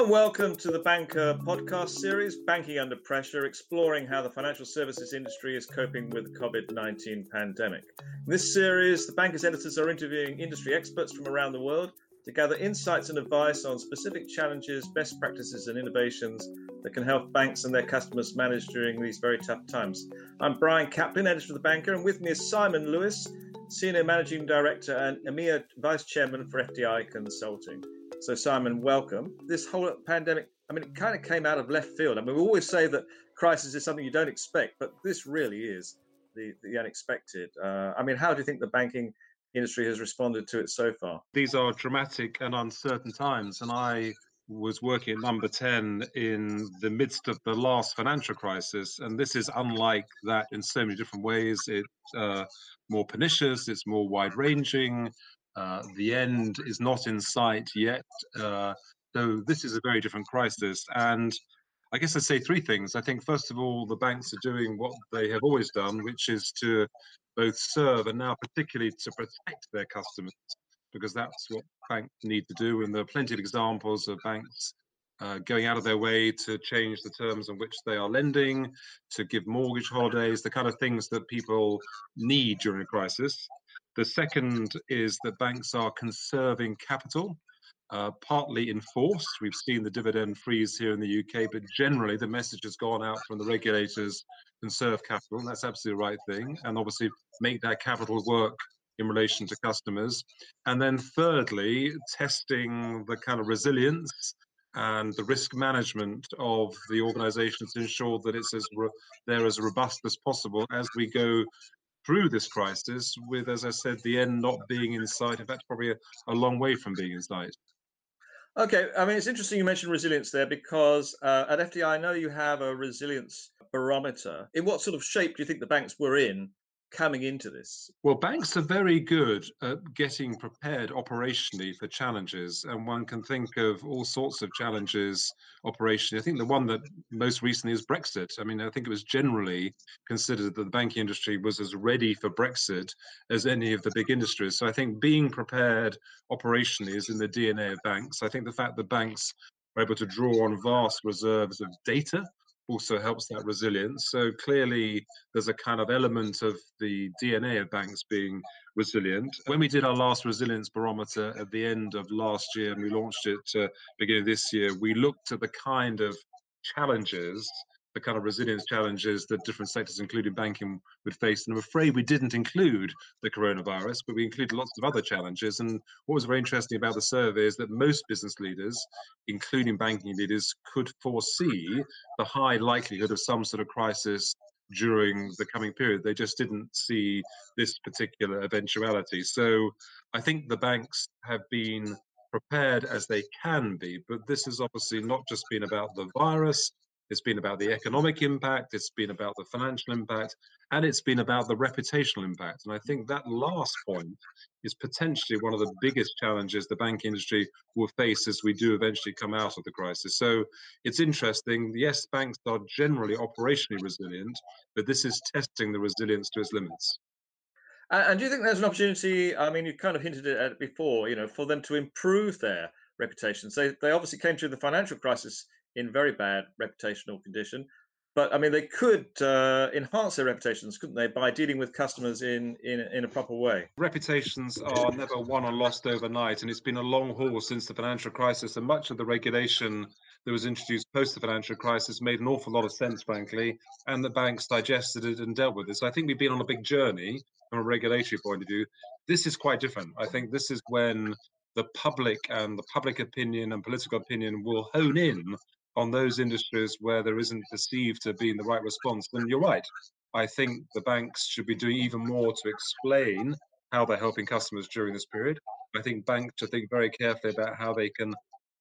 And welcome to the Banker podcast series, Banking Under Pressure, exploring how the financial services industry is coping with the COVID 19 pandemic. In this series, the Bankers editors are interviewing industry experts from around the world to gather insights and advice on specific challenges, best practices, and innovations that can help banks and their customers manage during these very tough times. I'm Brian Caplen, editor of The Banker, and with me is Simon Lewis, Senior Managing Director and EMEA Vice Chairman for FTI Consulting. So, Simon, welcome. This whole pandemic, I mean, it kind of came out of left field. I mean, we always say that crisis is something you don't expect, but this really is the, the unexpected. Uh, I mean, how do you think the banking industry has responded to it so far? These are dramatic and uncertain times, and I was working at number 10 in the midst of the last financial crisis and this is unlike that in so many different ways it's uh, more pernicious it's more wide ranging uh, the end is not in sight yet. Uh, so this is a very different crisis. And I guess I'd say three things. I think, first of all, the banks are doing what they have always done, which is to both serve and now particularly to protect their customers, because that's what banks need to do. And there are plenty of examples of banks uh, going out of their way to change the terms on which they are lending, to give mortgage holidays, the kind of things that people need during a crisis. The second is that banks are conserving capital, uh, partly enforced. We've seen the dividend freeze here in the UK, but generally the message has gone out from the regulators conserve capital, that's absolutely the right thing. And obviously make that capital work in relation to customers. And then thirdly, testing the kind of resilience and the risk management of the organizations to ensure that it's as they're as robust as possible as we go through this crisis with, as I said, the end not being in sight. In fact, probably a, a long way from being in sight. Okay, I mean, it's interesting you mentioned resilience there because uh, at FTI, I know you have a resilience barometer. In what sort of shape do you think the banks were in coming into this? Well, banks are very good at getting prepared operationally for challenges, and one can think of all sorts of challenges operationally. I think the one that most recently is Brexit. I mean, I think it was generally considered that the banking industry was as ready for Brexit as any of the big industries. So I think being prepared operationally is in the DNA of banks. I think the fact that banks are able to draw on vast reserves of data also helps that resilience. So clearly, there's a kind of element of the DNA of banks being resilient. When we did our last resilience barometer at the end of last year and we launched it uh, beginning of this year, we looked at the kind of challenges the kind of resilience challenges that different sectors, including banking, would face. And I'm afraid we didn't include the coronavirus, but we included lots of other challenges. And what was very interesting about the survey is that most business leaders, including banking leaders, could foresee the high likelihood of some sort of crisis during the coming period. They just didn't see this particular eventuality. So I think the banks have been prepared as they can be, but this has obviously not just been about the virus, it's been about the economic impact, it's been about the financial impact, and it's been about the reputational impact. And I think that last point is potentially one of the biggest challenges the bank industry will face as we do eventually come out of the crisis. So it's interesting. Yes, banks are generally operationally resilient, but this is testing the resilience to its limits. And do you think there's an opportunity? I mean, you kind of hinted at it before, you know, for them to improve their reputations. They, they obviously came through the financial crisis in very bad reputational condition. But I mean, they could uh, enhance their reputations, couldn't they, by dealing with customers in, in in a proper way? Reputations are never won or lost overnight, and it's been a long haul since the financial crisis. And much of the regulation that was introduced post the financial crisis made an awful lot of sense, frankly, and the banks digested it and dealt with it. So I think we've been on a big journey from a regulatory point of view. This is quite different. I think this is when the public and the public opinion and political opinion will hone in on those industries where there isn't perceived to be the right response, And you're right. I think the banks should be doing even more to explain how they're helping customers during this period. I think banks should think very carefully about how they can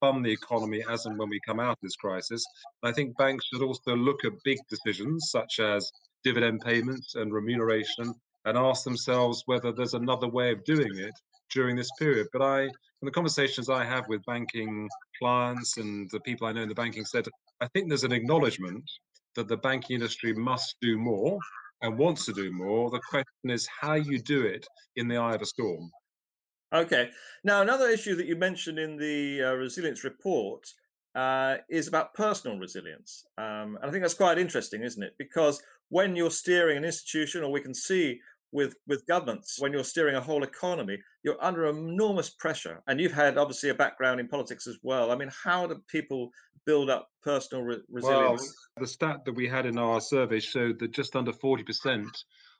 fund the economy as and when we come out of this crisis. I think banks should also look at big decisions such as dividend payments and remuneration and ask themselves whether there's another way of doing it during this period. But I, from the conversations I have with banking clients and the people I know in the banking sector, I think there's an acknowledgement that the banking industry must do more and wants to do more. The question is how you do it in the eye of a storm. Okay. Now, another issue that you mentioned in the uh, resilience report uh, is about personal resilience. Um, and I think that's quite interesting, isn't it? Because when you're steering an institution, or we can see with with governments when you're steering a whole economy you're under enormous pressure and you've had obviously a background in politics as well. I mean how do people build up personal re- resilience? well, the stat that we had in our survey showed that just under 40%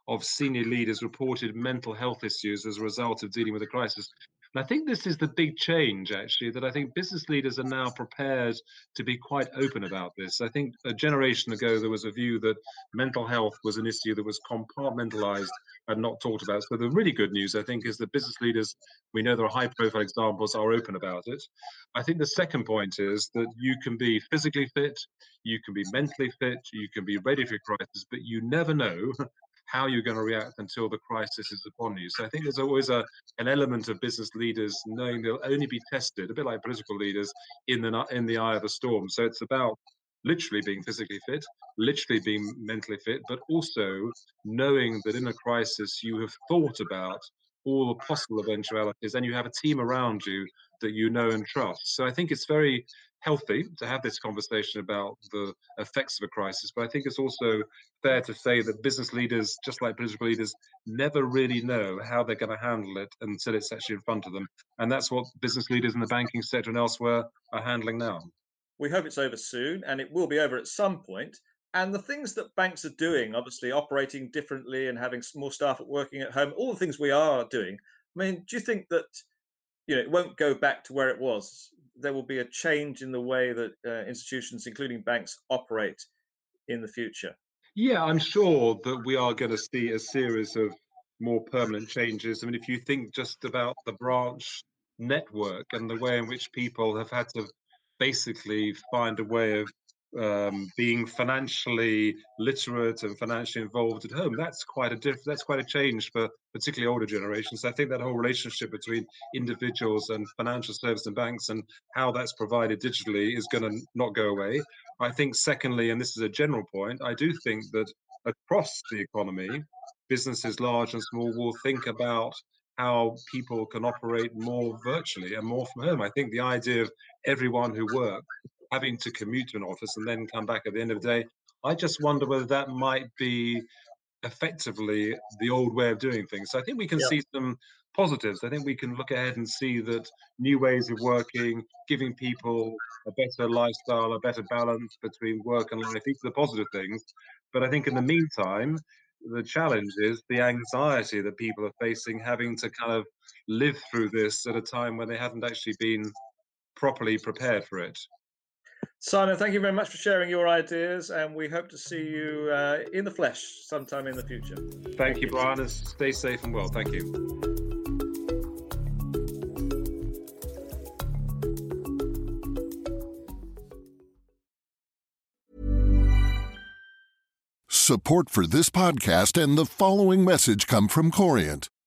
of senior leaders reported mental health issues as a result of dealing with a crisis and I think this is the big change, actually, that I think business leaders are now prepared to be quite open about this. I think a generation ago, there was a view that mental health was an issue that was compartmentalized and not talked about. So the really good news, I think, is that business leaders, we know there are high profile examples, are open about it. I think the second point is that you can be physically fit, you can be mentally fit, you can be ready for crisis, but you never know how you're going to react until the crisis is upon you. So I think there's always a an element of business leaders knowing they'll only be tested, a bit like political leaders, in the in the eye of the storm. So it's about literally being physically fit, literally being mentally fit, but also knowing that in a crisis you have thought about all the possible eventualities and you have a team around you that you know and trust. So I think it's very healthy to have this conversation about the effects of a crisis, but I think it's also fair to say that business leaders, just like political leaders, never really know how they're going to handle it until it's actually in front of them. And that's what business leaders in the banking sector and elsewhere are handling now. We hope it's over soon, and it will be over at some point. And the things that banks are doing, obviously operating differently and having more staff working at home, all the things we are doing. I mean, do you think that you know it won't go back to where it was? There will be a change in the way that uh, institutions, including banks, operate in the future? Yeah, I'm sure that we are going to see a series of more permanent changes. I mean, if you think just about the branch network and the way in which people have had to basically find a way of um, being financially literate and financially involved at home. That's quite a diff- That's quite a change for particularly older generations. I think that whole relationship between individuals and financial services and banks and how that's provided digitally is going to not go away. I think, secondly, and this is a general point, I do think that across the economy, businesses large and small will think about how people can operate more virtually and more from home. I think the idea of everyone who works having to commute to an office and then come back at the end of the day. I just wonder whether that might be effectively the old way of doing things. So I think we can yeah. see some positives. I think we can look ahead and see that new ways of working, giving people a better lifestyle, a better balance between work and life, these are the positive things. But I think in the meantime, the challenge is the anxiety that people are facing having to kind of live through this at a time when they haven't actually been properly prepared for it. Simon, thank you very much for sharing your ideas, and we hope to see you uh, in the flesh sometime in the future. Thank, thank you, Brian, and stay safe and well. Thank you. Support for this podcast and the following message come from Corient.